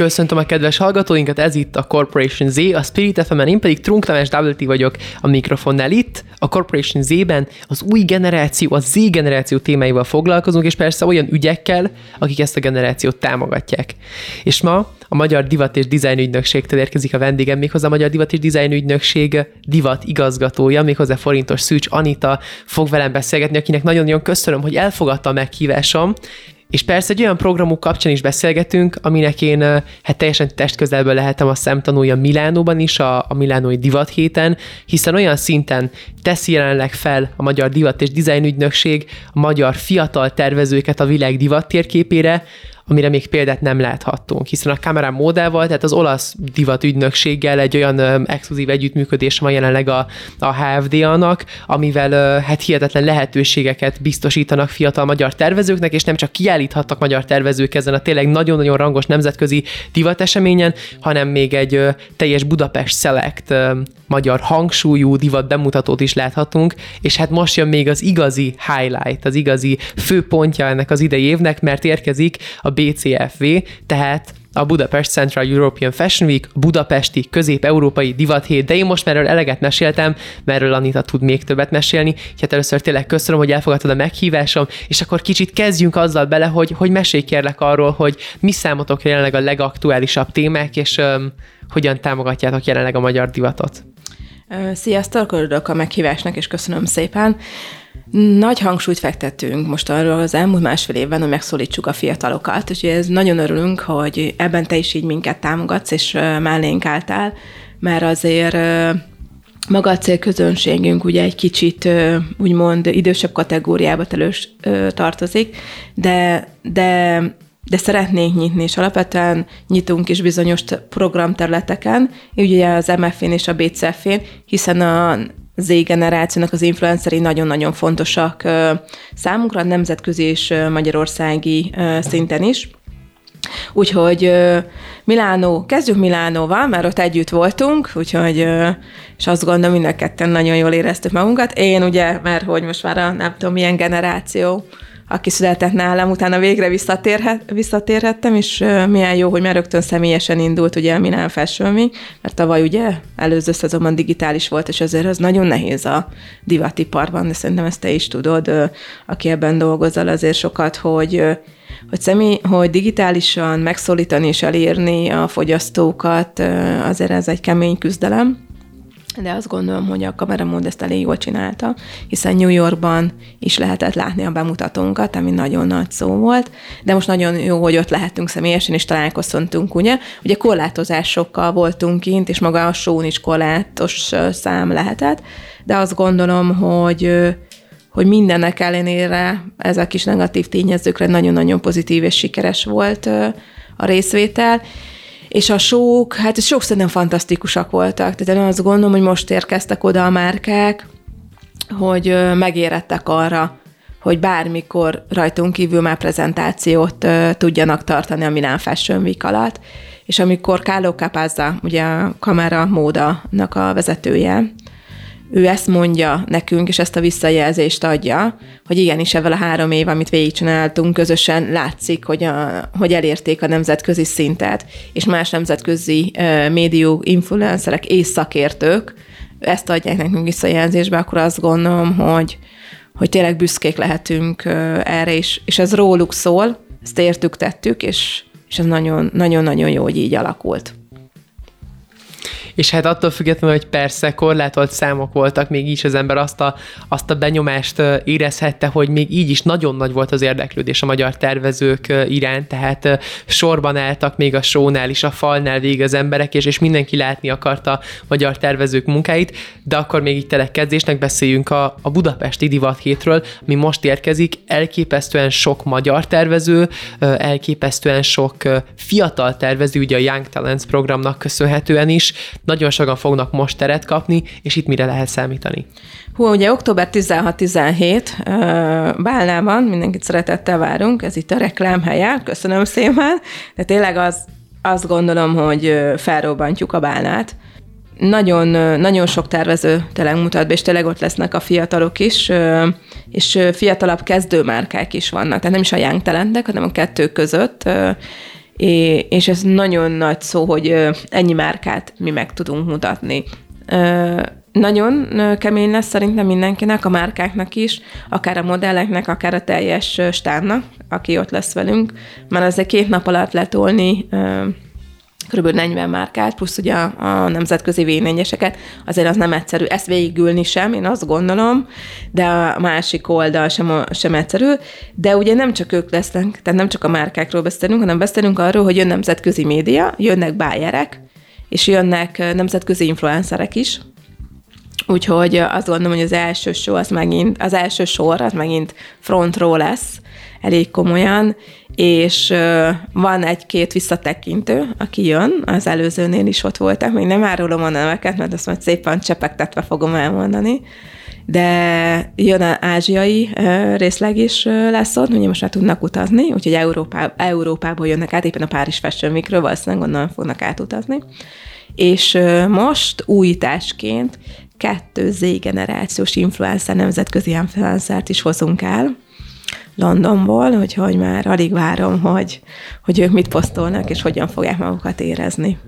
Köszöntöm a kedves hallgatóinkat, ez itt a Corporation Z, a Spirit fm én pedig Trunk Tamás WT vagyok a mikrofonnál itt. A Corporation Z-ben az új generáció, a Z generáció témáival foglalkozunk, és persze olyan ügyekkel, akik ezt a generációt támogatják. És ma a Magyar Divat és Design Ügynökségtől érkezik a vendégem, méghozzá a Magyar Divat és Design Ügynökség divat igazgatója, méghozzá Forintos Szűcs Anita fog velem beszélgetni, akinek nagyon-nagyon köszönöm, hogy elfogadta a meghívásom, és persze egy olyan programuk kapcsán is beszélgetünk, aminek én hát teljesen testközelből lehetem a szemtanúja Milánóban is, a, a Milánói Divat héten, hiszen olyan szinten teszi jelenleg fel a Magyar Divat és Design Ügynökség a magyar fiatal tervezőket a világ divat térképére, amire még példát nem láthattunk, hiszen a Camera Modával, tehát az olasz divat ügynökséggel egy olyan ö, exkluzív együttműködés van jelenleg a, a HFD-nak, amivel ö, hát hihetetlen lehetőségeket biztosítanak fiatal magyar tervezőknek, és nem csak kiállíthattak magyar tervezők ezen a tényleg nagyon-nagyon rangos nemzetközi divateseményen, hanem még egy ö, teljes Budapest Select ö, magyar hangsúlyú divat bemutatót is láthatunk, és hát most jön még az igazi highlight, az igazi főpontja ennek az idei évnek, mert érkezik a BCFV, tehát a Budapest Central European Fashion Week, budapesti közép-európai divathét, de én most már erről eleget meséltem, mert erről Anita tud még többet mesélni, hát először tényleg köszönöm, hogy elfogadtad a meghívásom, és akkor kicsit kezdjünk azzal bele, hogy, hogy mesélj kérlek arról, hogy mi számotokra jelenleg a legaktuálisabb témák, és um, hogyan támogatjátok jelenleg a magyar divatot. Sziasztok, örülök a meghívásnak, és köszönöm szépen. Nagy hangsúlyt fektettünk most arról az elmúlt másfél évben, hogy megszólítsuk a fiatalokat, úgyhogy ez nagyon örülünk, hogy ebben te is így minket támogatsz, és mellénk álltál, mert azért maga a célközönségünk ugye egy kicsit úgymond idősebb kategóriába telős tartozik, de, de de szeretnénk nyitni, és alapvetően nyitunk is bizonyos programterületeken, ugye az MF-én és a BCF-én, hiszen a Z generációnak az influenceri nagyon-nagyon fontosak számunkra, nemzetközi és magyarországi szinten is. Úgyhogy Milánó, kezdjük Milánóval, mert ott együtt voltunk, úgyhogy, és azt gondolom, mind a ketten nagyon jól éreztük magunkat. Én ugye, mert hogy most már a nem tudom milyen generáció, aki született nálam, utána végre visszatérhet, visszatérhettem, és milyen jó, hogy már rögtön személyesen indult ugye a Milán Fashion Week, mert tavaly ugye előző szezonban digitális volt, és azért az nagyon nehéz a divatiparban, de szerintem ezt te is tudod, aki ebben dolgozol azért sokat, hogy hogy, személy, hogy digitálisan megszólítani és elérni a fogyasztókat, azért ez egy kemény küzdelem de azt gondolom, hogy a kameramód ezt elég jól csinálta, hiszen New Yorkban is lehetett látni a bemutatónkat, ami nagyon nagy szó volt, de most nagyon jó, hogy ott lehettünk személyesen, és találkoztunk, ugye? Ugye korlátozásokkal voltunk kint, és maga a show is korlátos szám lehetett, de azt gondolom, hogy hogy mindennek ellenére ez a kis negatív tényezőkre nagyon-nagyon pozitív és sikeres volt a részvétel, és a sók, hát sok szerintem fantasztikusak voltak. Tehát én azt gondolom, hogy most érkeztek oda a márkák, hogy megérettek arra, hogy bármikor rajtunk kívül már prezentációt tudjanak tartani a Milán Fashion Week alatt. És amikor Carlo Capazza, ugye a kamera módanak a vezetője, ő ezt mondja nekünk, és ezt a visszajelzést adja, hogy igenis ebben a három év, amit végigcsináltunk, közösen látszik, hogy, a, hogy elérték a nemzetközi szintet, és más nemzetközi uh, médiú influencerek és szakértők ezt adják nekünk visszajelzésbe, akkor azt gondolom, hogy, hogy tényleg büszkék lehetünk uh, erre is, és ez róluk szól, ezt értük, tettük, és, és ez nagyon-nagyon jó, hogy így alakult és hát attól függetlenül, hogy persze korlátolt számok voltak, még így az ember azt a, azt a benyomást érezhette, hogy még így is nagyon nagy volt az érdeklődés a magyar tervezők iránt, tehát sorban álltak még a sónál is, a falnál végig az emberek, és, és mindenki látni akarta a magyar tervezők munkáit, de akkor még így telekezdésnek beszéljünk a, a budapesti divat hétről, mi most érkezik, elképesztően sok magyar tervező, elképesztően sok fiatal tervező, ugye a Young Talents programnak köszönhetően is, nagyon sokan fognak most teret kapni, és itt mire lehet számítani? Hú, ugye október 16-17 Bálnában, mindenkit szeretettel várunk, ez itt a reklámhelye, köszönöm szépen, de tényleg az, azt gondolom, hogy felrobbantjuk a Bálnát. Nagyon, nagyon sok tervező tényleg mutat be, és tényleg ott lesznek a fiatalok is, és fiatalabb kezdőmárkák is vannak, tehát nem is a young talentek, hanem a kettő között, és ez nagyon nagy szó, hogy ennyi márkát mi meg tudunk mutatni. Nagyon kemény lesz szerintem mindenkinek, a márkáknak is, akár a modelleknek, akár a teljes stárnak, aki ott lesz velünk. Már azért két nap alatt letolni kb. 40 márkát, plusz ugye a, a nemzetközi v azért az nem egyszerű. Ezt végigülni sem, én azt gondolom, de a másik oldal sem, sem egyszerű. De ugye nem csak ők lesznek, tehát nem csak a márkákról beszélünk, hanem beszélünk arról, hogy jön nemzetközi média, jönnek bájerek, és jönnek nemzetközi influencerek is, Úgyhogy azt gondolom, hogy az első sor az megint, az első sor az megint frontról lesz, elég komolyan, és van egy-két visszatekintő, aki jön, az előzőnél is ott voltak, még nem árulom a neveket, mert azt majd szépen csepegtetve fogom elmondani, de jön az ázsiai részleg is lesz ott, ugye most már tudnak utazni, úgyhogy Európá, Európából jönnek át, éppen a Párizs Fashion Weekről valószínűleg onnan fognak átutazni. És most újításként kettő Z-generációs influencer, nemzetközi influencert is hozunk el, Londonból, úgyhogy már alig várom, hogy, hogy ők mit posztolnak, és hogyan fogják magukat érezni.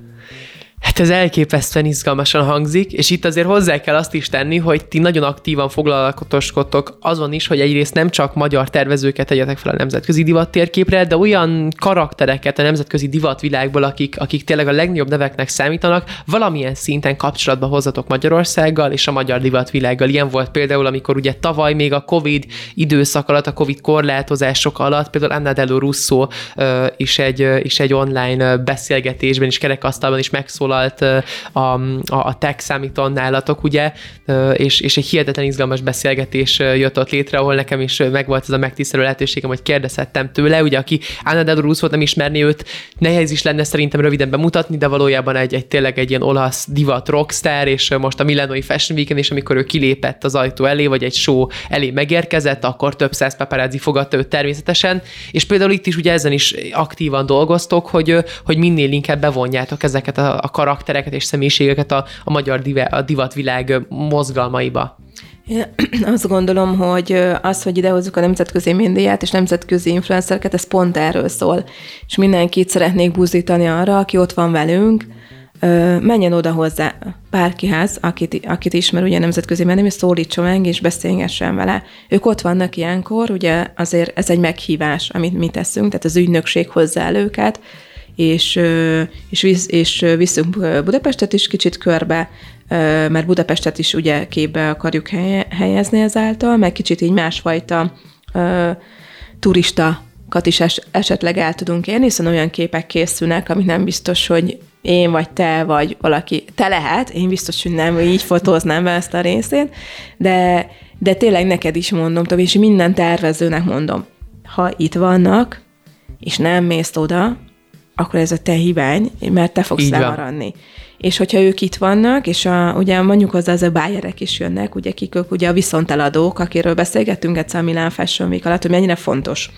Hát ez elképesztően izgalmasan hangzik, és itt azért hozzá kell azt is tenni, hogy ti nagyon aktívan foglalatoskodtok azon is, hogy egyrészt nem csak magyar tervezőket tegyetek fel a nemzetközi divat térképre, de olyan karaktereket a nemzetközi divatvilágból, akik, akik tényleg a legnagyobb neveknek számítanak, valamilyen szinten kapcsolatba hozzatok Magyarországgal és a magyar divatvilággal. Ilyen volt például, amikor ugye tavaly még a Covid időszak alatt, a Covid korlátozások alatt, például Anna Dello Russo is, egy, is egy online beszélgetésben és kerekasztalban is megszólalt megszólalt a, a, a tech számíton nálatok, ugye, és, és egy hihetetlen izgalmas beszélgetés jött ott létre, ahol nekem is megvolt ez a megtisztelő lehetőségem, hogy kérdezhettem tőle, ugye, aki Anna Rus volt, nem ismerni őt, nehéz is lenne szerintem röviden bemutatni, de valójában egy, egy tényleg egy ilyen olasz divat rockstar, és most a Milánoi Fashion Weekend, és amikor ő kilépett az ajtó elé, vagy egy show elé megérkezett, akkor több száz paparazzi fogadta őt természetesen, és például itt is ugye ezen is aktívan dolgoztok, hogy, hogy minél inkább bevonjátok ezeket a, a karaktereket és személyiségeket a, a magyar dive, a divatvilág mozgalmaiba? Én azt gondolom, hogy az, hogy idehozzuk a nemzetközi médiát és nemzetközi influencereket, ez pont erről szól. És mindenkit szeretnék buzdítani arra, aki ott van velünk, menjen oda hozzá bárkihez, akit, akit ismer, ugye nemzetközi menni, és szólítson meg, és beszélgessen vele. Ők ott vannak ilyenkor, ugye azért ez egy meghívás, amit mi teszünk, tehát az ügynökség hozzá el őket, és, és, visz, és viszünk Budapestet is kicsit körbe, mert Budapestet is ugye képbe akarjuk helyezni ezáltal, meg kicsit így másfajta turista is es, esetleg el tudunk érni, hiszen olyan képek készülnek, amik nem biztos, hogy én vagy te, vagy valaki, te lehet, én biztos, hogy nem, így fotóznám be ezt a részét, de, de tényleg neked is mondom, és minden tervezőnek mondom, ha itt vannak, és nem mész oda, akkor ez a te hibány, mert te fogsz lemaradni. És hogyha ők itt vannak, és a, ugye mondjuk hozzá az a bájerek is jönnek, ugye kik ők ugye a viszonteladók, akiről beszélgettünk egyszer a Milán Fashion Week alatt, hogy mennyire fontos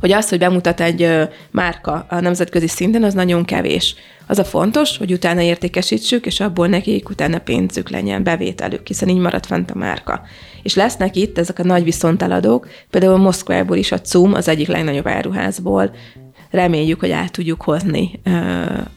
hogy az, hogy bemutat egy márka a nemzetközi szinten, az nagyon kevés. Az a fontos, hogy utána értékesítsük, és abból nekik utána pénzük legyen, bevételük, hiszen így marad fent a márka. És lesznek itt ezek a nagy viszonteladók, például Moszkvából is a CUM, az egyik legnagyobb áruházból reméljük, hogy át tudjuk hozni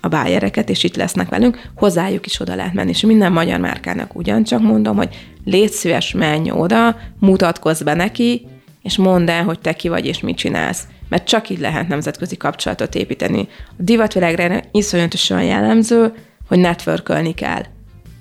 a bájereket, és itt lesznek velünk, hozzájuk is oda lehet menni. És minden magyar márkának ugyancsak mondom, hogy légy szíves, menj oda, mutatkozz be neki, és mondd el, hogy te ki vagy, és mit csinálsz. Mert csak így lehet nemzetközi kapcsolatot építeni. A divatvilágra iszonyatosan jellemző, hogy networkölni kell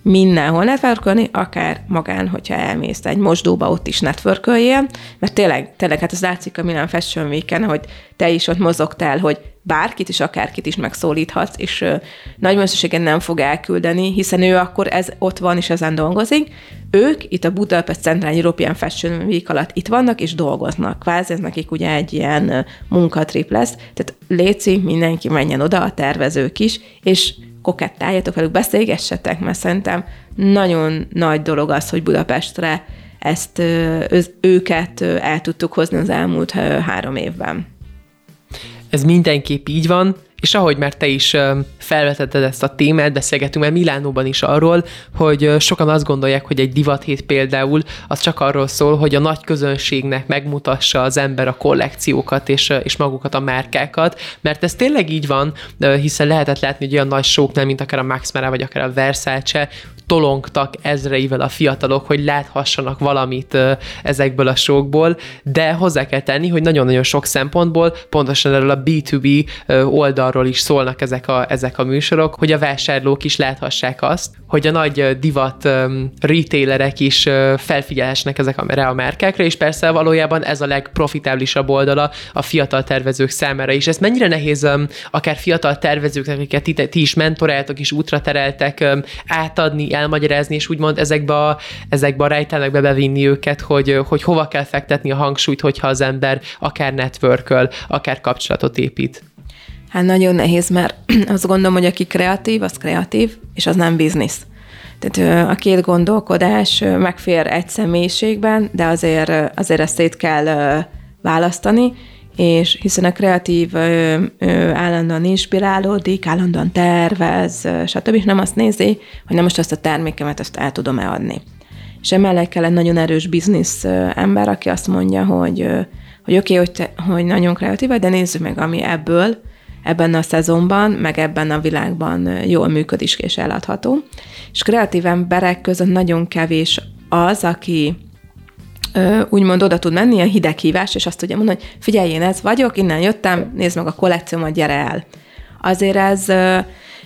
mindenhol networkölni, akár magán, hogyha elmész egy mosdóba, ott is networköljél, mert tényleg, tényleg hát az látszik a Milan Fashion week hogy te is ott mozogtál, hogy bárkit is, akárkit is megszólíthatsz, és ö, nagy mennyiségen nem fog elküldeni, hiszen ő akkor ez ott van és ezen dolgozik. Ők itt a Budapest Central European Fashion Week alatt itt vannak és dolgoznak. Kvázi ez nekik ugye egy ilyen munkatrip lesz. Tehát léci, mindenki menjen oda, a tervezők is, és kokettáljatok velük, beszélgessetek, mert szerintem nagyon nagy dolog az, hogy Budapestre ezt őket el tudtuk hozni az elmúlt három évben. Ez mindenképp így van, és ahogy már te is felvetetted ezt a témát, beszélgetünk már Milánóban is arról, hogy sokan azt gondolják, hogy egy divathét például az csak arról szól, hogy a nagy közönségnek megmutassa az ember a kollekciókat és, és magukat a márkákat, mert ez tényleg így van, hiszen lehetett látni, hogy olyan nagy sóknál, mint akár a Max Mara, vagy akár a Versace, tolongtak ezreivel a fiatalok, hogy láthassanak valamit ezekből a sokból, de hozzá kell tenni, hogy nagyon-nagyon sok szempontból pontosan erről a B2B oldalról is szólnak ezek a, ezek a műsorok, hogy a vásárlók is láthassák azt, hogy a nagy divat retailerek is felfigyelhessenek ezek a, márkákra, és persze valójában ez a legprofitáblisabb oldala a fiatal tervezők számára is. Ez mennyire nehéz akár fiatal tervezőknek, akiket ti, ti is mentoráltok, is útra tereltek, átadni, elmagyarázni, és úgymond ezekbe a, ezekbe a rejtelmekbe bevinni őket, hogy, hogy hova kell fektetni a hangsúlyt, hogyha az ember akár network akár kapcsolatot épít. Hát nagyon nehéz, mert azt gondolom, hogy aki kreatív, az kreatív, és az nem biznisz. Tehát a két gondolkodás megfér egy személyiségben, de azért, azért ezt szét kell választani, és hiszen a kreatív ö, ö, állandóan inspirálódik, állandóan tervez, stb. És nem azt nézi, hogy nem most azt a termékemet azt el tudom-e adni. És emellett kell egy nagyon erős biznisz ember, aki azt mondja, hogy, hogy oké, okay, hogy, hogy nagyon kreatív vagy, de nézzük meg, ami ebből, ebben a szezonban, meg ebben a világban jól működik és eladható. És kreatív emberek között nagyon kevés az, aki úgymond oda tud menni, ilyen hideghívás, és azt tudja mondani, hogy figyelj, én ez vagyok, innen jöttem, nézd meg a kollekciómat, gyere el. Azért ez,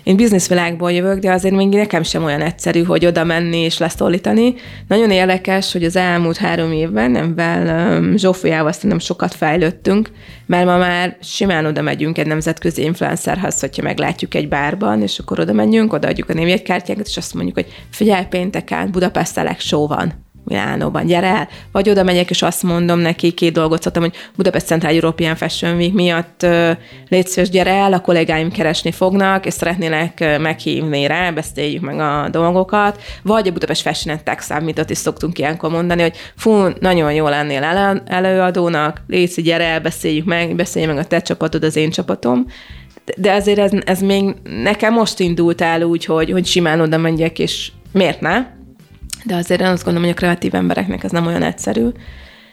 én bizniszvilágból jövök, de azért még nekem sem olyan egyszerű, hogy oda menni és leszólítani. Nagyon érdekes, hogy az elmúlt három évben, amivel Zsófiával szerintem sokat fejlődtünk, mert ma már simán oda megyünk egy nemzetközi influencerhez, hogyha meglátjuk egy bárban, és akkor oda megyünk, odaadjuk a névjegykártyánkat, és azt mondjuk, hogy figyelj, pénteken Budapest Select Show van Milánóban, gyere el. Vagy oda megyek, és azt mondom neki, két dolgot szoktam, hogy Budapest Central European Fashion Week miatt légy szíves, gyere el, a kollégáim keresni fognak, és szeretnélek meghívni rá, beszéljük meg a dolgokat. Vagy a Budapest Fashion and Tech Summit-ot is szoktunk ilyenkor mondani, hogy fú, nagyon jó lennél elő, előadónak, légy gyere el, beszéljük meg, beszélj meg a te csapatod, az én csapatom de azért ez, ez még nekem most indult el úgy, hogy, hogy simán oda megyek, és miért ne? De azért én azt gondolom, hogy a kreatív embereknek ez nem olyan egyszerű,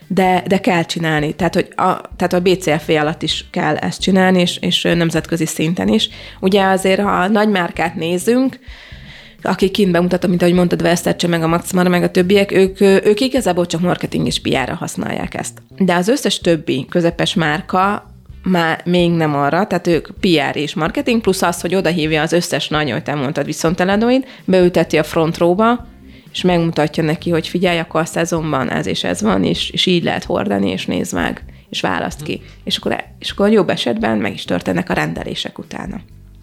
de, de kell csinálni. Tehát, hogy a, tehát a BCFV alatt is kell ezt csinálni, és, és nemzetközi szinten is. Ugye azért, ha a nagy márkát nézünk, akik kint bemutatom, mint ahogy mondtad, Versace, meg a Maximara, meg a többiek, ők, ők igazából csak marketing és pr használják ezt. De az összes többi közepes márka már még nem arra, tehát ők PR és marketing, plusz az, hogy odahívja az összes nagy, ahogy te mondtad, viszontelenóid, beülteti a front róba, és megmutatja neki, hogy figyelj, akkor a szezonban ez és ez van, és, és így lehet hordani, és nézd meg, és választ ki. És akkor, és akkor jobb esetben meg is történnek a rendelések utána.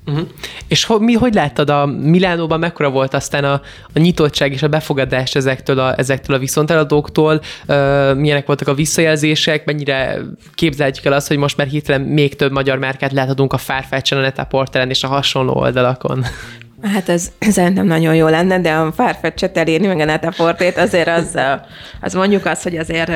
Uh-huh. És ho, mi, hogy láttad a Milánóban, mekkora volt aztán a, a nyitottság és a befogadás ezektől a, ezektől a viszonteladóktól, uh, milyenek voltak a visszajelzések, mennyire képzeljük el azt, hogy most már hirtelen még több magyar márkát láthatunk a Farfetch-en, a Netaporteren és a hasonló oldalakon? Hát ez szerintem nagyon jó lenne, de a Farfetch-et elérni, meg a Netaportét, azért az, az mondjuk az, hogy azért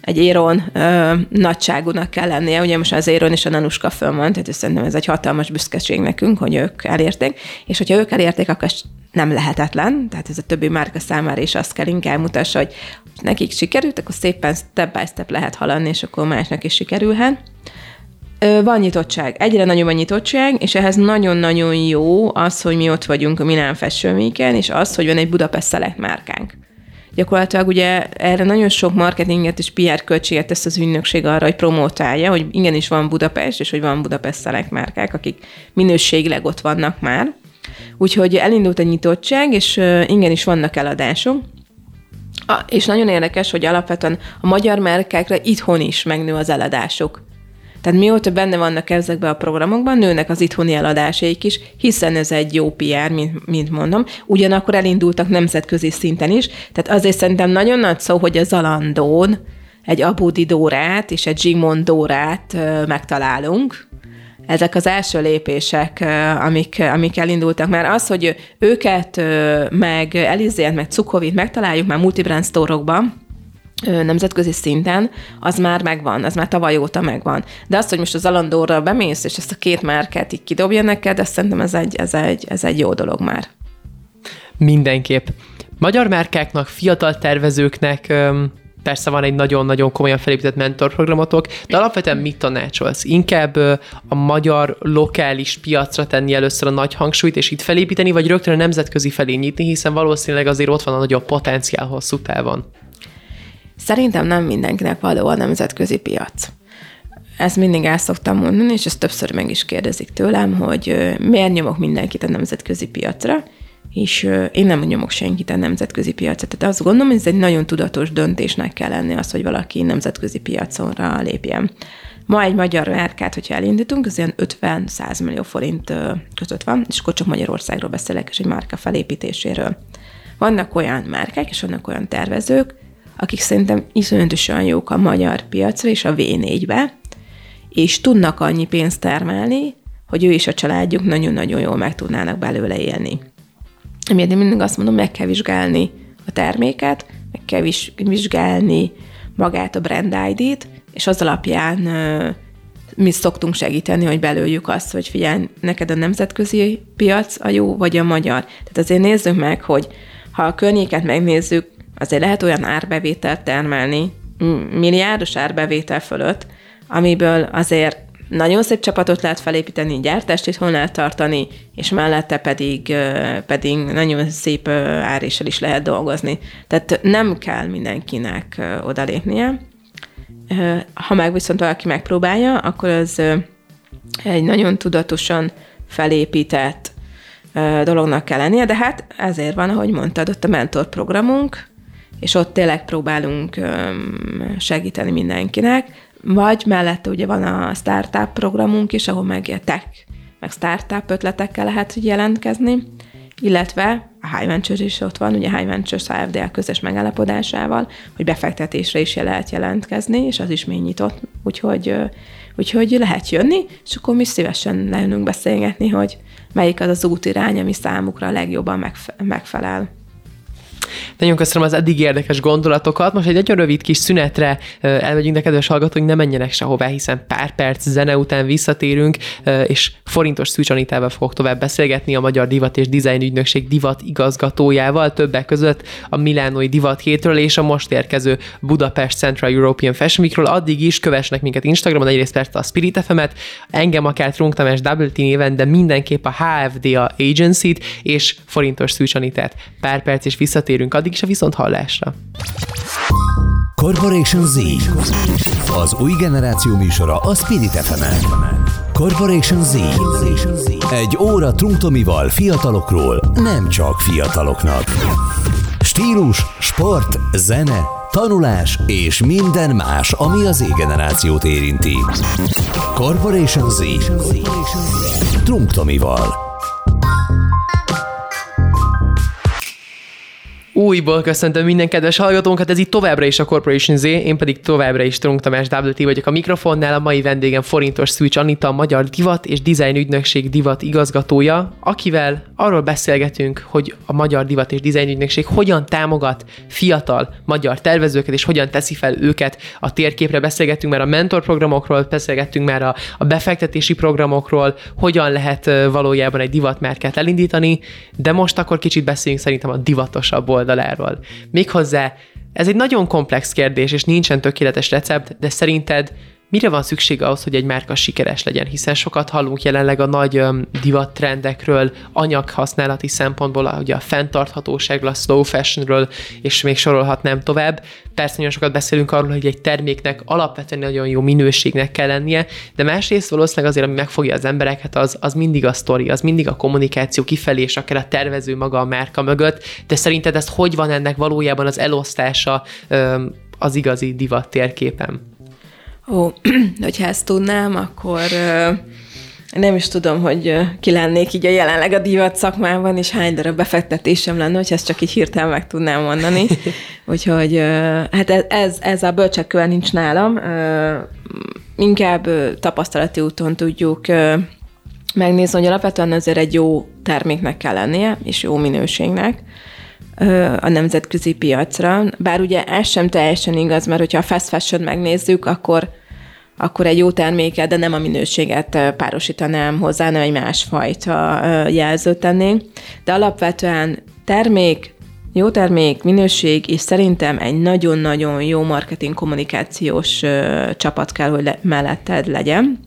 egy éron ö, nagyságúnak kell lennie. Ugye most az éron is a Nanuska föl van, tehát szerintem ez egy hatalmas büszkeség nekünk, hogy ők elérték, és hogyha ők elérték, akkor nem lehetetlen, tehát ez a többi márka számára is azt kell inkább mutassa, hogy nekik sikerült, akkor szépen step by step lehet haladni, és akkor másnak is sikerülhet. Van nyitottság, egyre nagyobb a nyitottság, és ehhez nagyon-nagyon jó az, hogy mi ott vagyunk a Milán Fashion Week-en, és az, hogy van egy Budapest Select márkánk. Gyakorlatilag ugye erre nagyon sok marketinget és PR költséget tesz az ügynökség arra, hogy promotálja, hogy igenis van Budapest, és hogy van Budapest Select márkák, akik minőségileg ott vannak már. Úgyhogy elindult a nyitottság, és igenis vannak eladások. És nagyon érdekes, hogy alapvetően a magyar márkákra itthon is megnő az eladások. Tehát mióta benne vannak ezekben a programokban, nőnek az itthoni eladásaik is, hiszen ez egy jó PR, mint, mint mondom. Ugyanakkor elindultak nemzetközi szinten is, tehát azért szerintem nagyon nagy szó, hogy a Zalandón egy Abudi Dórát és egy Zsigmond Dórát megtalálunk, ezek az első lépések, amik, amik elindultak, mert az, hogy őket, meg Elizért, meg Cukovit megtaláljuk már multibrand sztórokban, nemzetközi szinten, az már megvan, az már tavaly óta megvan. De azt, hogy most az Alandóra bemész, és ezt a két márkát így kidobja neked, azt szerintem ez egy, ez egy, ez egy jó dolog már. Mindenképp. Magyar márkáknak, fiatal tervezőknek persze van egy nagyon-nagyon komolyan felépített mentorprogramotok, de alapvetően mit tanácsolsz? Inkább a magyar lokális piacra tenni először a nagy hangsúlyt, és itt felépíteni, vagy rögtön a nemzetközi felé nyitni, hiszen valószínűleg azért ott van a nagyobb potenciál hosszú távon. Szerintem nem mindenkinek való a nemzetközi piac. Ezt mindig el szoktam mondani, és ezt többször meg is kérdezik tőlem, hogy miért nyomok mindenkit a nemzetközi piacra, és én nem nyomok senkit a nemzetközi piacra. Tehát azt gondolom, hogy ez egy nagyon tudatos döntésnek kell lenni az, hogy valaki nemzetközi piaconra lépjen. Ma egy magyar márkát, hogyha elindítunk, az ilyen 50-100 millió forint között van, és akkor csak Magyarországról beszélek, és egy márka felépítéséről. Vannak olyan márkák, és vannak olyan tervezők, akik szerintem iszonyatosan jók a magyar piacra és a V4-be, és tudnak annyi pénzt termelni, hogy ő és a családjuk nagyon-nagyon jól meg tudnának belőle élni. Emiatt én mindig azt mondom, meg kell vizsgálni a terméket, meg kell vizsgálni magát a brand ID-t, és az alapján mi szoktunk segíteni, hogy belőjük azt, hogy figyelj, neked a nemzetközi piac a jó, vagy a magyar. Tehát azért nézzük meg, hogy ha a környéket megnézzük, azért lehet olyan árbevételt termelni, milliárdos árbevétel fölött, amiből azért nagyon szép csapatot lehet felépíteni, gyártást itthon lehet tartani, és mellette pedig, pedig nagyon szép áréssel is lehet dolgozni. Tehát nem kell mindenkinek odalépnie. Ha meg viszont valaki megpróbálja, akkor az egy nagyon tudatosan felépített dolognak kell lennie, de hát ezért van, ahogy mondtad, ott a mentor programunk, és ott tényleg próbálunk segíteni mindenkinek, vagy mellette ugye van a startup programunk is, ahol meg meg startup ötletekkel lehet jelentkezni, illetve a High Ventures is ott van, ugye High Ventures AFD közös megállapodásával, hogy befektetésre is lehet jelentkezni, és az is még nyitott, úgyhogy, úgyhogy lehet jönni, és akkor mi szívesen leülünk beszélgetni, hogy melyik az az útirány, ami számukra legjobban megfelel. Nagyon köszönöm az eddig érdekes gondolatokat. Most egy nagyon rövid kis szünetre elmegyünk, de kedves hallgatóink, ne menjenek sehová, hiszen pár perc zene után visszatérünk, és forintos Szűcs Anitával fogok tovább beszélgetni a Magyar Divat és Design Ügynökség divat igazgatójával, többek között a Milánói Divat hétről és a most érkező Budapest Central European Fashion Weekről. Addig is kövesnek minket Instagramon, egyrészt persze a Spirit FM-et, engem akár Trunk Tamás Double néven, de mindenképp a HFDA Agency-t és forintos Szűcs. Pár perc és visszatérünk, addig is a viszont hallásra. Corporation Z. Az új generáció műsora a Spirit fm Corporation Z. Egy óra Trunktomival fiatalokról, nem csak fiataloknak. Stílus, sport, zene, tanulás és minden más, ami az Z-generációt érinti. Corporation Z. Trunktomival. Újból köszöntöm minden kedves hallgatónkat, ez itt továbbra is a Corporation Z, én pedig továbbra is Trunk Tamás WT vagyok a mikrofonnál, a mai vendégem forintos Switch Anita, a magyar divat és design ügynökség divat igazgatója, akivel arról beszélgetünk, hogy a magyar divat és design ügynökség hogyan támogat fiatal magyar tervezőket, és hogyan teszi fel őket a térképre. Beszélgettünk már a mentorprogramokról, beszélgettünk már a, a befektetési programokról, hogyan lehet valójában egy divatmárkát elindítani, de most akkor kicsit beszéljünk szerintem a divatosabb oldaláról. Méghozzá ez egy nagyon komplex kérdés, és nincsen tökéletes recept, de szerinted mire van szükség ahhoz, hogy egy márka sikeres legyen, hiszen sokat hallunk jelenleg a nagy divattrendekről, anyaghasználati szempontból, ugye a fenntarthatóságról, a slow fashionről, és még sorolhatnám tovább. Persze nagyon sokat beszélünk arról, hogy egy terméknek alapvetően nagyon jó minőségnek kell lennie, de másrészt valószínűleg azért, ami megfogja az embereket, az, az mindig a sztori, az mindig a kommunikáció kifelé, és akár a tervező maga a márka mögött, de szerinted ez hogy van ennek valójában az elosztása az igazi divat térképen? Ó, hogyha ezt tudnám, akkor nem is tudom, hogy ki lennék így a jelenleg a divat szakmában, és hány darab befektetésem lenne, hogy ezt csak így hirtelen meg tudnám mondani. Úgyhogy hát ez, ez, ez a bölcsekkövel nincs nálam. Inkább tapasztalati úton tudjuk megnézni, hogy alapvetően azért egy jó terméknek kell lennie, és jó minőségnek a nemzetközi piacra. Bár ugye ez sem teljesen igaz, mert hogyha a fast fashion megnézzük, akkor akkor egy jó terméket, de nem a minőséget párosítanám hozzá, hanem egy másfajta jelzőt tennénk. De alapvetően termék, jó termék, minőség, és szerintem egy nagyon-nagyon jó marketing kommunikációs csapat kell, hogy le, melletted legyen.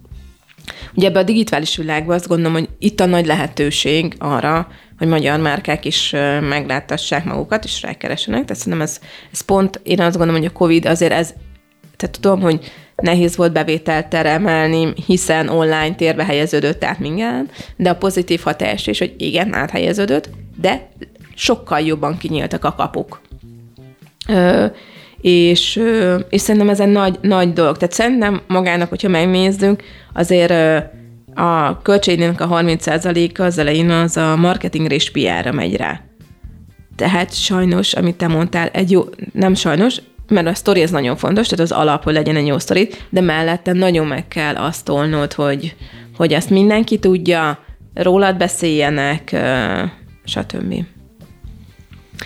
Ugye ebbe a digitális világban azt gondolom, hogy itt a nagy lehetőség arra, hogy magyar márkák is meglátassák magukat, és rákeresenek. Tehát szerintem ez, ez pont, én azt gondolom, hogy a COVID azért ez, tehát tudom, hogy nehéz volt bevételt termelni, hiszen online térbe helyeződött át minden, de a pozitív hatás is, hogy igen, áthelyeződött, de sokkal jobban kinyíltak a kapuk. Ö, és, és szerintem ez egy nagy, nagy dolog. Tehát szerintem magának, hogyha megnézzünk, azért a költségének a 30%-a az elején az a marketingre és PR-ra megy rá. Tehát sajnos, amit te mondtál, egy jó, nem sajnos, mert a sztori ez nagyon fontos, tehát az alap, hogy legyen egy jó sztori, de mellette nagyon meg kell azt tolnod, hogy, hogy ezt mindenki tudja, rólad beszéljenek, stb.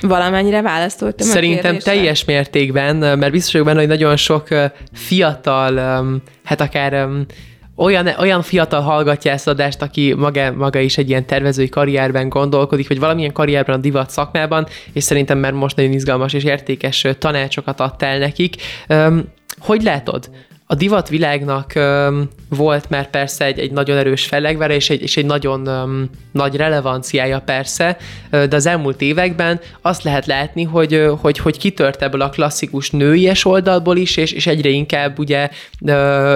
Valamennyire választottam Szerintem teljes mértékben, mert biztos vagyok benne, hogy nagyon sok fiatal, hát akár olyan, olyan fiatal hallgatja ezt adást, aki maga, maga is egy ilyen tervezői karrierben gondolkodik, vagy valamilyen karrierben a divat szakmában, és szerintem már most nagyon izgalmas és értékes tanácsokat adtál nekik. Hogy látod? A divatvilágnak um, volt már persze egy, egy nagyon erős fellegvere, és egy, és egy nagyon um, nagy relevanciája persze, de az elmúlt években azt lehet látni, hogy, hogy, hogy kitört ebből a klasszikus nőies oldalból is, és, és egyre inkább ugye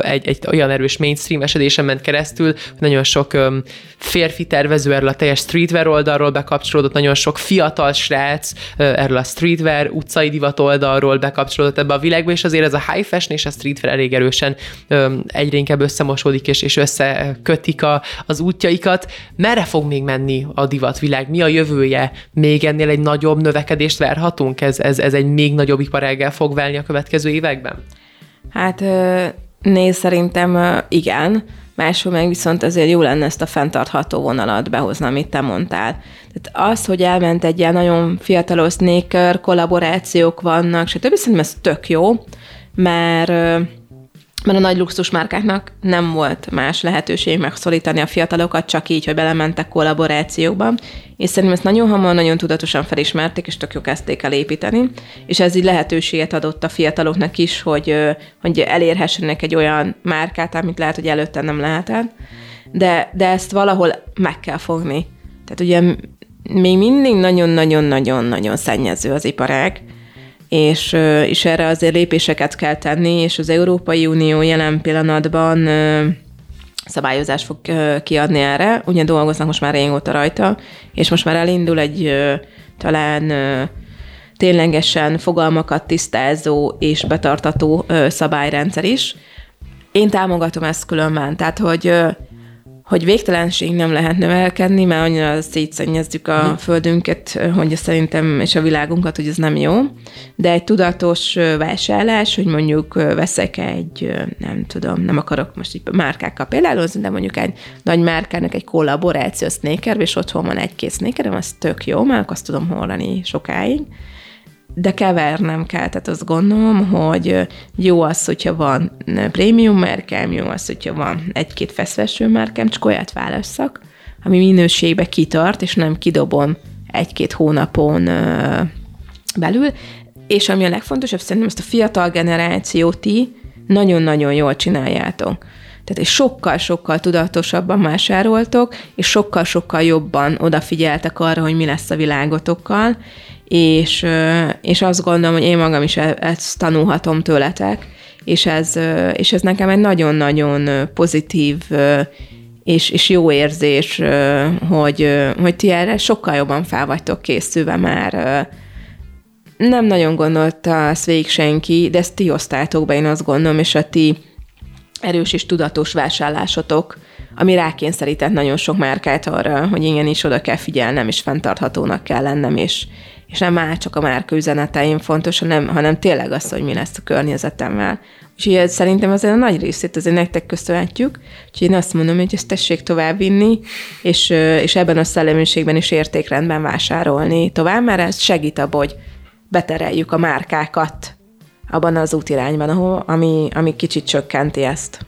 egy, egy olyan erős mainstream esedésen ment keresztül, hogy nagyon sok um, férfi tervező erről a teljes streetwear oldalról bekapcsolódott, nagyon sok fiatal srác erről a streetwear utcai divat oldalról bekapcsolódott ebbe a világba, és azért ez a high fashion és a streetwear elég erősen egyre inkább összemosódik és, és összekötik a, az útjaikat. Merre fog még menni a divatvilág? Mi a jövője? Még ennél egy nagyobb növekedést várhatunk? Ez, ez, ez egy még nagyobb iparággel fog válni a következő években? Hát néz szerintem igen. Máshol meg viszont azért jó lenne ezt a fenntartható vonalat behozni, amit te mondtál. Tehát az, hogy elment egy ilyen nagyon fiatalos sneaker, kollaborációk vannak, stb. Szerintem ez tök jó, mert mert a nagy luxusmárkáknak nem volt más lehetőség megszorítani a fiatalokat, csak így, hogy belementek kollaborációkba, és szerintem ezt nagyon hamar, nagyon tudatosan felismerték, és tök jó kezdték el építeni, és ez így lehetőséget adott a fiataloknak is, hogy, hogy elérhessenek egy olyan márkát, amit lehet, hogy előtte nem lehetett, de, de ezt valahol meg kell fogni. Tehát ugye még mindig nagyon-nagyon-nagyon-nagyon szennyező az iparág, és, és erre azért lépéseket kell tenni, és az Európai Unió jelen pillanatban szabályozást fog kiadni erre. Ugye dolgoznak most már régóta rajta, és most már elindul egy talán ténylegesen fogalmakat tisztázó és betartató szabályrendszer is. Én támogatom ezt különben, tehát hogy hogy végtelenség nem lehet növelkedni, mert annyira szétszennyezzük a hmm. földünket, hogy szerintem, és a világunkat, hogy ez nem jó. De egy tudatos vásárlás, hogy mondjuk veszek egy, nem tudom, nem akarok most így márkákkal példálozni, de mondjuk egy nagy márkának egy kollaboráció sneaker, és otthon van egy-két sneakerem, az tök jó, mert azt tudom hordani sokáig de kevernem kell, tehát azt gondolom, hogy jó az, hogyha van prémium márkám, jó az, hogyha van egy-két feszveső márkám, csak olyat válasszak, ami minőségbe kitart, és nem kidobom egy-két hónapon belül. És ami a legfontosabb, szerintem ezt a fiatal generációt ti nagyon-nagyon jól csináljátok. Tehát és sokkal-sokkal tudatosabban vásároltok, és sokkal-sokkal jobban odafigyeltek arra, hogy mi lesz a világotokkal, és, és azt gondolom, hogy én magam is e-, ezt tanulhatom tőletek, és ez, és ez nekem egy nagyon-nagyon pozitív és, és jó érzés, hogy, hogy ti erre sokkal jobban fel vagytok készülve már. Nem nagyon gondolta ezt végig senki, de ezt ti osztáltok be, én azt gondolom, és a ti erős és tudatos vásárlásotok ami rákényszerített nagyon sok márkát arra, hogy igenis oda kell figyelnem, és fenntarthatónak kell lennem, és, és nem már csak a márka üzeneteim fontos, hanem, hanem tényleg az, hogy mi lesz a környezetemmel. Úgyhogy szerintem azért a nagy részét azért nektek köszönhetjük, úgyhogy én azt mondom, hogy ezt tessék továbbvinni, és, és ebben a szellemiségben és értékrendben vásárolni tovább, mert ez segít abban, hogy betereljük a márkákat abban az útirányban, ahol, ami, ami kicsit csökkenti ezt.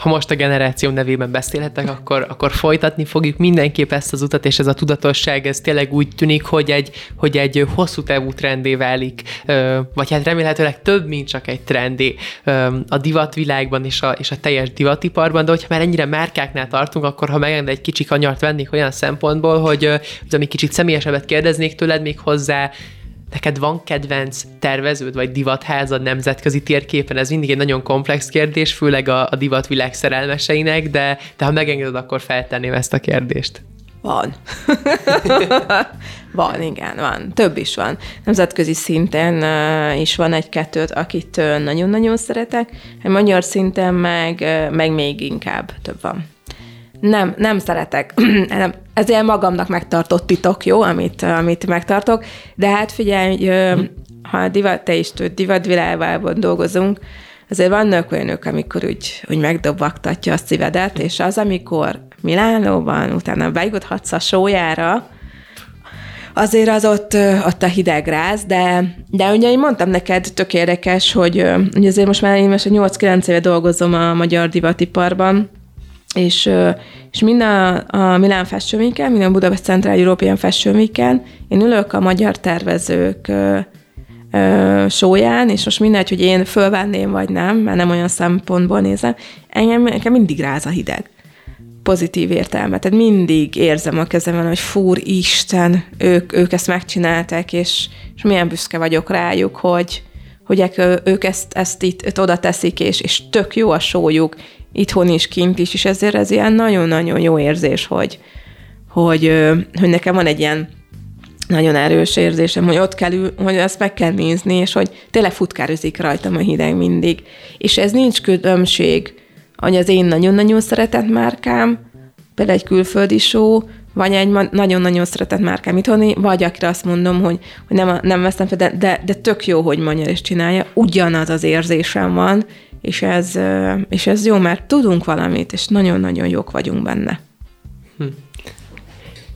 Ha most a generáció nevében beszélhetek, akkor, akkor folytatni fogjuk mindenképp ezt az utat, és ez a tudatosság, ez tényleg úgy tűnik, hogy egy, hogy egy hosszú távú trendé válik, vagy hát remélhetőleg több, mint csak egy trendé a divatvilágban és a, és a teljes divatiparban, de hogyha már ennyire márkáknál tartunk, akkor ha megenged egy kicsi kanyart vennék olyan szempontból, hogy, hogy ami kicsit személyesebbet kérdeznék tőled még hozzá, neked van kedvenc terveződ vagy divatházad nemzetközi térképen? Ez mindig egy nagyon komplex kérdés, főleg a, a divatvilág szerelmeseinek, de, de ha megengeded, akkor feltenném ezt a kérdést. Van. van, igen, van. Több is van. Nemzetközi szinten uh, is van egy-kettőt, akit uh, nagyon-nagyon szeretek, egy magyar szinten meg, uh, meg még inkább több van. Nem, nem szeretek. nem, ez ilyen magamnak megtartott titok, jó, amit, amit megtartok, de hát figyelj, ha divat, te is tud, divatvilágban dolgozunk, azért vannak olyanok, amikor úgy, úgy megdobogtatja a szívedet, és az, amikor Milánóban utána bejuthatsz a sójára, azért az ott, ott a hideg ráz, de, de ugye én mondtam neked, tök érdekes, hogy, hogy azért most már én most 8-9 éve dolgozom a magyar divatiparban, és, és mind a, Milán Fashion Week-en, mind a Budapest Central European Fashion Week-en én ülök a magyar tervezők sóján, és most mindegy, hogy én fölvenném vagy nem, mert nem olyan szempontból nézem, engem, engem mindig ráz a hideg pozitív értelme. Tehát mindig érzem a kezemben, hogy fúr Isten, ők, ők ezt megcsinálták, és, és milyen büszke vagyok rájuk, hogy, hogy ők ezt, ezt itt, itt oda teszik, és, és tök jó a sójuk, itthon is, kint is, és ezért ez ilyen nagyon-nagyon jó érzés, hogy, hogy, hogy nekem van egy ilyen nagyon erős érzésem, hogy ott kell, hogy ezt meg kell nézni, és hogy tényleg futkározik rajtam a hideg mindig. És ez nincs különbség, hogy az én nagyon-nagyon szeretett márkám, például egy külföldi show, vagy egy nagyon-nagyon szeretett márkám itthoni, vagy akire azt mondom, hogy, hogy nem, nem veszem fel, de, de, de tök jó, hogy magyar is csinálja, ugyanaz az érzésem van, és ez, és ez jó, mert tudunk valamit, és nagyon-nagyon jók vagyunk benne. Hm.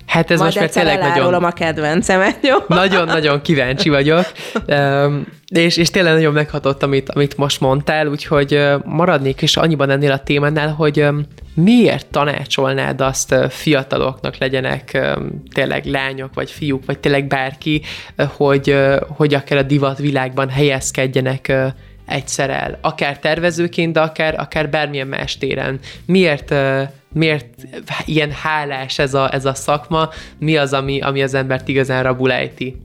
Hát ez Majd most már tényleg nagyon... a kedvencemet, jó? Nagyon-nagyon kíváncsi vagyok, és, és tényleg nagyon meghatott, amit, amit most mondtál, úgyhogy maradnék is annyiban ennél a témánál, hogy miért tanácsolnád azt fiataloknak, legyenek tényleg lányok, vagy fiúk, vagy tényleg bárki, hogy, hogy akár a divat világban helyezkedjenek egyszer el, akár tervezőként, de akár, akár bármilyen más téren. Miért, miért ilyen hálás ez a, ez a szakma? Mi az, ami, ami az embert igazán rabul ejti?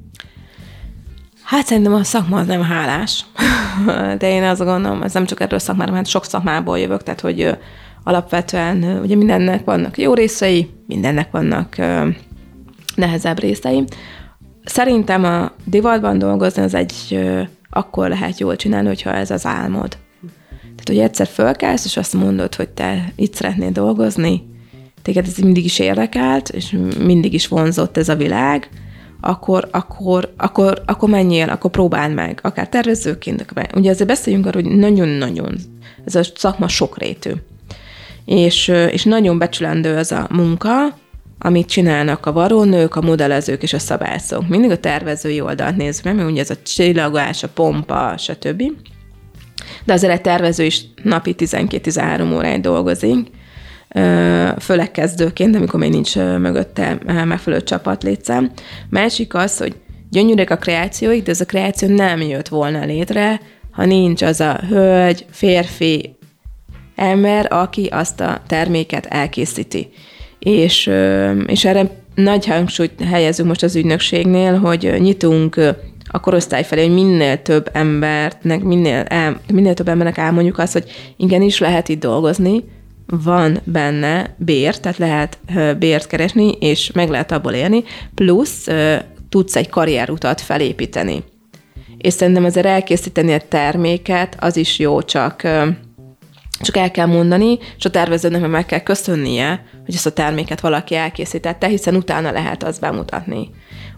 Hát szerintem a szakma az nem hálás, de én azt gondolom, ez nem csak erről a szakmáról, mert sok szakmából jövök, tehát hogy alapvetően ugye mindennek vannak jó részei, mindennek vannak nehezebb részei. Szerintem a divatban dolgozni az egy akkor lehet jól csinálni, hogyha ez az álmod. Tehát, hogy egyszer fölkelsz, és azt mondod, hogy te itt szeretnél dolgozni, téged ez mindig is érdekelt, és mindig is vonzott ez a világ, akkor, akkor, akkor, akkor menjél, akkor próbáld meg, akár tervezőként. Akár, ugye azért beszéljünk arról, hogy nagyon-nagyon, ez a szakma sokrétű. És, és nagyon becsülendő ez a munka, amit csinálnak a varónők, a modellezők és a szabályszók. Mindig a tervezői oldalt nézzük meg, mert ugye ez a csillagás, a pompa, stb. De azért egy tervező is napi 12-13 óráig dolgozik, főleg kezdőként, amikor még nincs mögötte megfelelő csapatlétszám. Másik az, hogy gyönyörűek a kreációik, de ez a kreáció nem jött volna létre, ha nincs az a hölgy, férfi, ember, aki azt a terméket elkészíti és, és erre nagy hangsúlyt helyezünk most az ügynökségnél, hogy nyitunk a korosztály felé, hogy minél több embernek, minél, minél több embernek elmondjuk azt, hogy igenis lehet itt dolgozni, van benne bér, tehát lehet bért keresni, és meg lehet abból élni, plusz tudsz egy karrierutat felépíteni. És szerintem ezzel elkészíteni a terméket, az is jó, csak csak el kell mondani, és a tervezőnek meg kell köszönnie, hogy ezt a terméket valaki elkészítette, hiszen utána lehet azt bemutatni.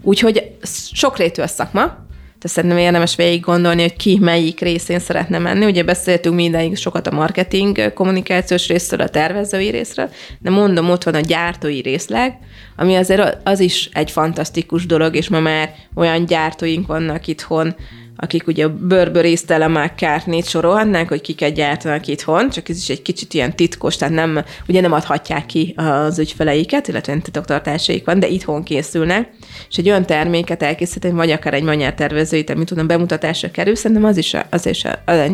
Úgyhogy sokrétű a szakma, tehát szerintem érdemes végig gondolni, hogy ki melyik részén szeretne menni. Ugye beszéltünk mindenig sokat a marketing kommunikációs részről, a tervezői részről, de mondom, ott van a gyártói részleg, ami azért az is egy fantasztikus dolog, és ma már olyan gyártóink vannak itthon, akik ugye a bőrbörésztel a McCartney-t sorolhatnánk, hogy kiket gyártanak itthon, csak ez is egy kicsit ilyen titkos, tehát nem, ugye nem adhatják ki az ügyfeleiket, illetve titoktartásaik van, de itthon készülnek, és egy olyan terméket elkészíteni, vagy akár egy manyár tervezőit, amit tudom, bemutatásra kerül, szerintem az is, az is,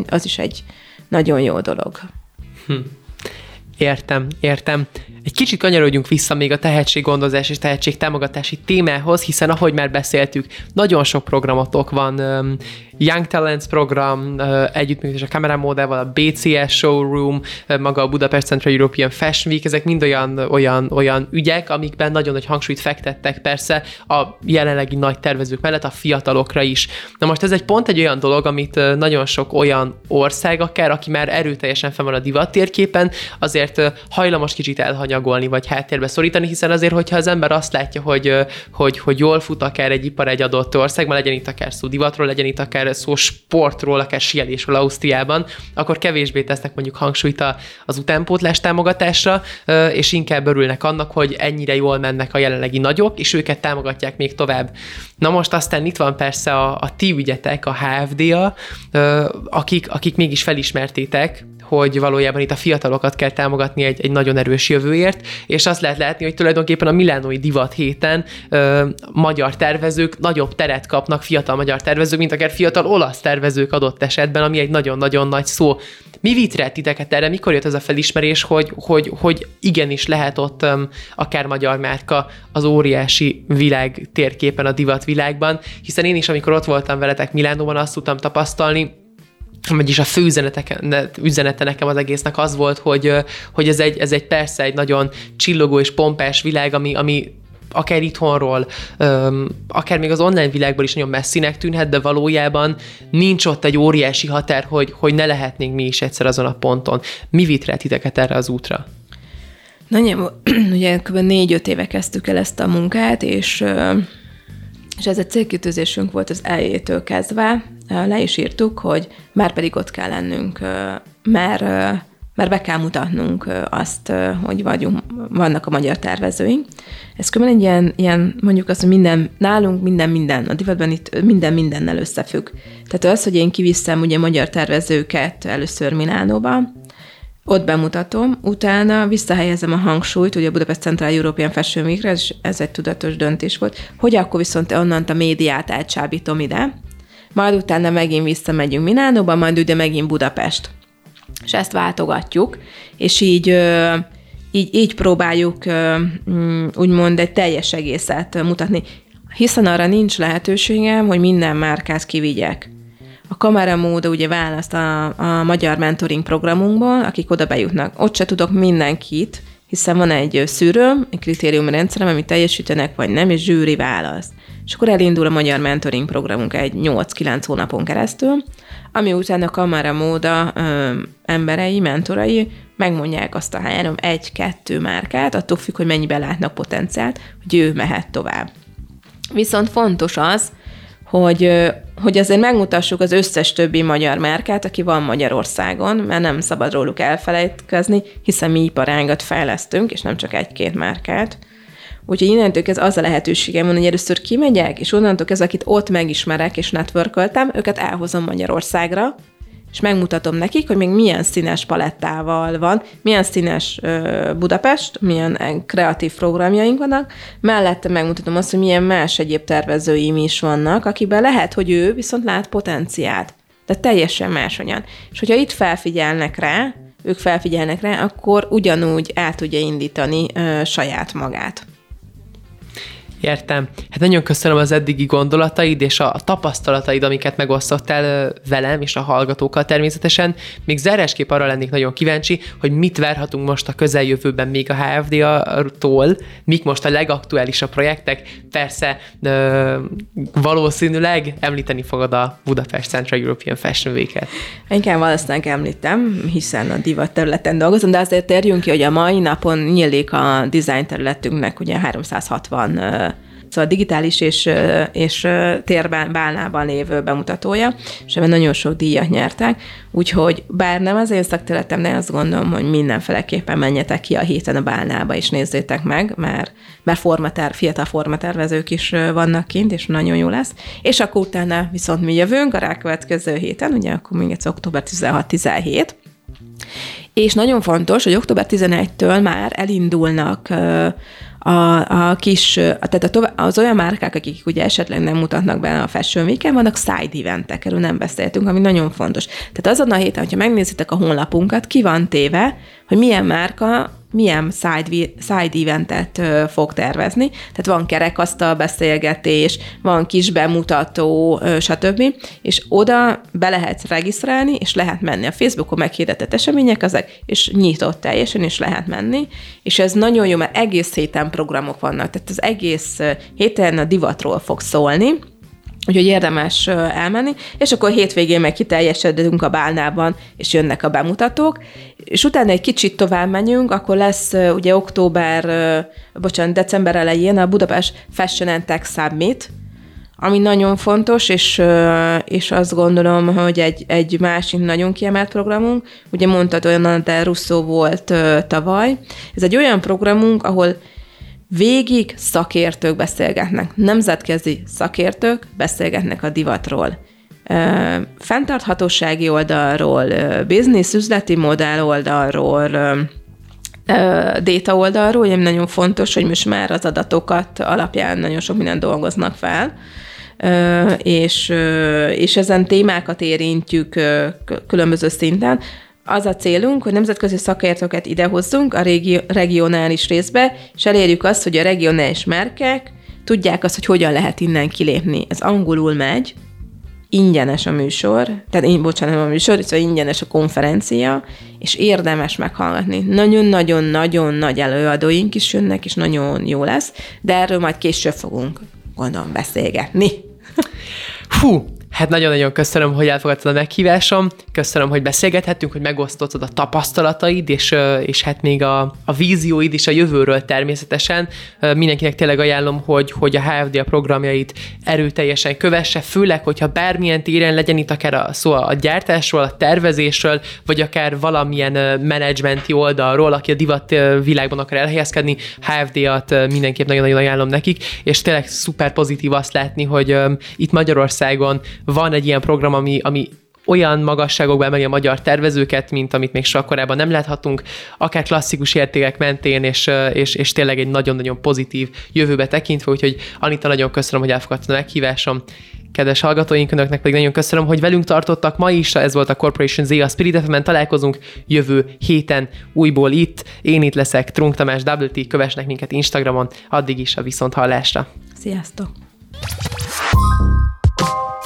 az is egy nagyon jó dolog. Hm. Értem, értem. Egy kicsit kanyarodjunk vissza még a tehetséggondozás és tehetségtámogatási témához, hiszen ahogy már beszéltük, nagyon sok programotok van, Young Talents program, együttműködés a kameramódával, a BCS Showroom, maga a Budapest Central European Fashion Week, ezek mind olyan, olyan, olyan ügyek, amikben nagyon nagy hangsúlyt fektettek persze a jelenlegi nagy tervezők mellett a fiatalokra is. Na most ez egy pont egy olyan dolog, amit nagyon sok olyan ország akár, aki már erőteljesen fel van a divat térképen, azért hajlamos kicsit elhanyagolni, vagy háttérbe szorítani, hiszen azért, hogyha az ember azt látja, hogy, hogy, hogy jól fut akár egy ipar egy adott országban, legyen itt akár szó divatról, legyen itt akár szó sportról, akár sielésről Ausztriában, akkor kevésbé tesznek mondjuk hangsúlyt az utánpótlás támogatásra, és inkább örülnek annak, hogy ennyire jól mennek a jelenlegi nagyok, és őket támogatják még tovább. Na most aztán itt van persze a, a ti ügyetek, a HFD-a, akik, akik mégis felismertétek, hogy valójában itt a fiatalokat kell támogatni egy, egy nagyon erős jövőért, és azt lehet látni, hogy tulajdonképpen a Milánói Divat héten ö, magyar tervezők nagyobb teret kapnak, fiatal magyar tervezők, mint akár fiatal olasz tervezők adott esetben, ami egy nagyon-nagyon nagy szó. Mi vitt rá titeket erre? Mikor jött ez a felismerés, hogy, hogy, hogy igenis lehet ott um, akár magyar márka az óriási világ térképen, a divat világban, hiszen én is, amikor ott voltam veletek Milánóban, azt tudtam tapasztalni, vagyis a fő üzenete nekem az egésznek az volt, hogy, hogy ez, egy, ez egy persze egy nagyon csillogó és pompás világ, ami, ami akár itthonról, akár még az online világból is nagyon messzinek tűnhet, de valójában nincs ott egy óriási határ, hogy, hogy ne lehetnénk mi is egyszer azon a ponton. Mi vitt rá titeket erre az útra? Nagyjából, ugye kb. négy-öt éve kezdtük el ezt a munkát, és és ez egy célkitűzésünk volt az elejétől kezdve, le is írtuk, hogy már pedig ott kell lennünk, mert, mert be kell mutatnunk azt, hogy vagyunk, vannak a magyar tervezőink. Ez különben egy ilyen, ilyen, mondjuk azt, hogy minden, nálunk minden minden, a divatban itt minden mindennel összefügg. Tehát az, hogy én kiviszem ugye magyar tervezőket először Milánóba, ott bemutatom, utána visszahelyezem a hangsúlyt, ugye a Budapest Central European Fashion week és ez egy tudatos döntés volt, hogy akkor viszont onnan a médiát átsábítom ide, majd utána megint visszamegyünk Milánóba, majd ugye megint Budapest. És ezt váltogatjuk, és így így, így próbáljuk mm, úgymond egy teljes egészet mutatni, hiszen arra nincs lehetőségem, hogy minden márkát kivigyek. A kameramóda ugye választ a, a magyar mentoring programunkból, akik oda bejutnak. Ott se tudok mindenkit, hiszen van egy szűrőm, egy kritériumrendszerem, amit teljesítenek, vagy nem, és zsűri választ. És akkor elindul a magyar mentoring programunk egy 8-9 hónapon keresztül, ami után a kamera móda ö, emberei, mentorai megmondják azt a három, egy-kettő márkát, attól függ, hogy mennyiben látnak potenciált, hogy ő mehet tovább. Viszont fontos az, hogy, hogy azért megmutassuk az összes többi magyar márkát, aki van Magyarországon, mert nem szabad róluk elfelejtkezni, hiszen mi iparágat fejlesztünk, és nem csak egy-két márkát. Úgyhogy innentől ez az a lehetőségem van, hogy először kimegyek, és onnantól ez, akit ott megismerek és networköltem, őket elhozom Magyarországra, és megmutatom nekik, hogy még milyen színes palettával van, milyen színes Budapest, milyen kreatív programjaink vannak, mellette megmutatom azt, hogy milyen más egyéb tervezőim is vannak, akiben lehet, hogy ő viszont lát potenciált, de teljesen máshogyan. És hogyha itt felfigyelnek rá, ők felfigyelnek rá, akkor ugyanúgy el tudja indítani uh, saját magát. Értem. Hát nagyon köszönöm az eddigi gondolataid és a tapasztalataid, amiket megosztottál velem és a hallgatókkal természetesen. Még zárásképp arra lennék nagyon kíváncsi, hogy mit várhatunk most a közeljövőben még a HFD-tól, mik most a legaktuálisabb projektek. Persze valószínűleg említeni fogod a Budapest Central European Fashion Week-et. Inkább valószínűleg említem, hiszen a divat területen dolgozom, de azért térjünk ki, hogy a mai napon nyílik a design területünknek ugye 360 Szóval digitális és, és térben, bálnában lévő bemutatója, és ebben nagyon sok díjat nyertek, úgyhogy bár nem az én szakterületem, de azt gondolom, hogy mindenféleképpen menjetek ki a héten a bálnába, és nézzétek meg, mert, mert formater, fiatal formatervezők is vannak kint, és nagyon jó lesz. És akkor utána viszont mi jövünk a rákövetkező héten, ugye akkor még egy október 16-17, és nagyon fontos, hogy október 11-től már elindulnak a, a kis, tehát a tovább, az olyan márkák, akik ugye esetleg nem mutatnak be a Fashion week vannak side eventek, erről nem beszéltünk, ami nagyon fontos. Tehát azon a héten, hogyha megnézitek a honlapunkat, ki van téve, hogy milyen márka milyen side, side eventet fog tervezni. Tehát van kerekasztal beszélgetés, van kis bemutató, stb. És oda be lehet regisztrálni, és lehet menni. A Facebookon meghirdetett események ezek, és nyitott teljesen, és lehet menni. És ez nagyon jó, mert egész héten programok vannak. Tehát az egész héten a divatról fog szólni, Úgyhogy érdemes elmenni, és akkor hétvégén meg kiteljesedünk a bálnában, és jönnek a bemutatók, és utána egy kicsit tovább menjünk, akkor lesz ugye október, bocsánat, december elején a Budapest Fashion and Tech Summit, ami nagyon fontos, és, és azt gondolom, hogy egy, egy másik nagyon kiemelt programunk, ugye mondtad olyan, de Russo volt tavaly, ez egy olyan programunk, ahol Végig szakértők beszélgetnek, nemzetközi szakértők beszélgetnek a divatról. Fentarthatósági oldalról, biznisz, üzleti modell oldalról, data oldalról, ugye nagyon fontos, hogy most már az adatokat alapján nagyon sok mindent dolgoznak fel, és, és ezen témákat érintjük különböző szinten az a célunk, hogy nemzetközi szakértőket idehozzunk a régi- regionális részbe, és elérjük azt, hogy a regionális merkek tudják azt, hogy hogyan lehet innen kilépni. Ez angolul megy, ingyenes a műsor, tehát én, bocsánat, a műsor, szóval ingyenes a konferencia, és érdemes meghallgatni. Nagyon-nagyon-nagyon nagy előadóink is jönnek, és nagyon jó lesz, de erről majd később fogunk, gondolom, beszélgetni. Hú, Hát nagyon-nagyon köszönöm, hogy elfogadtad a meghívásom, köszönöm, hogy beszélgethettünk, hogy megosztottad a tapasztalataid, és, és hát még a, a vízióid is a jövőről természetesen. Mindenkinek tényleg ajánlom, hogy, hogy a HFD a programjait erőteljesen kövesse, főleg, hogyha bármilyen téren legyen itt akár a szó a gyártásról, a tervezésről, vagy akár valamilyen menedzsmenti oldalról, aki a divat világban akar elhelyezkedni, HFD-at mindenképp nagyon-nagyon ajánlom nekik, és tényleg szuper pozitív azt látni, hogy itt Magyarországon van egy ilyen program, ami, ami olyan magasságokban emeli a magyar tervezőket, mint amit még soha korábban nem láthatunk, akár klasszikus értékek mentén, és, és, és tényleg egy nagyon-nagyon pozitív jövőbe tekintve, úgyhogy Anita, nagyon köszönöm, hogy elfogadtad a meghívásom. Kedves hallgatóink, önöknek pedig nagyon köszönöm, hogy velünk tartottak ma is. Ez volt a Corporation Z, a Spirit fm találkozunk jövő héten újból itt. Én itt leszek, Trunk Tamás, Double T, kövesnek minket Instagramon, addig is a viszont hallásra. Sziasztok!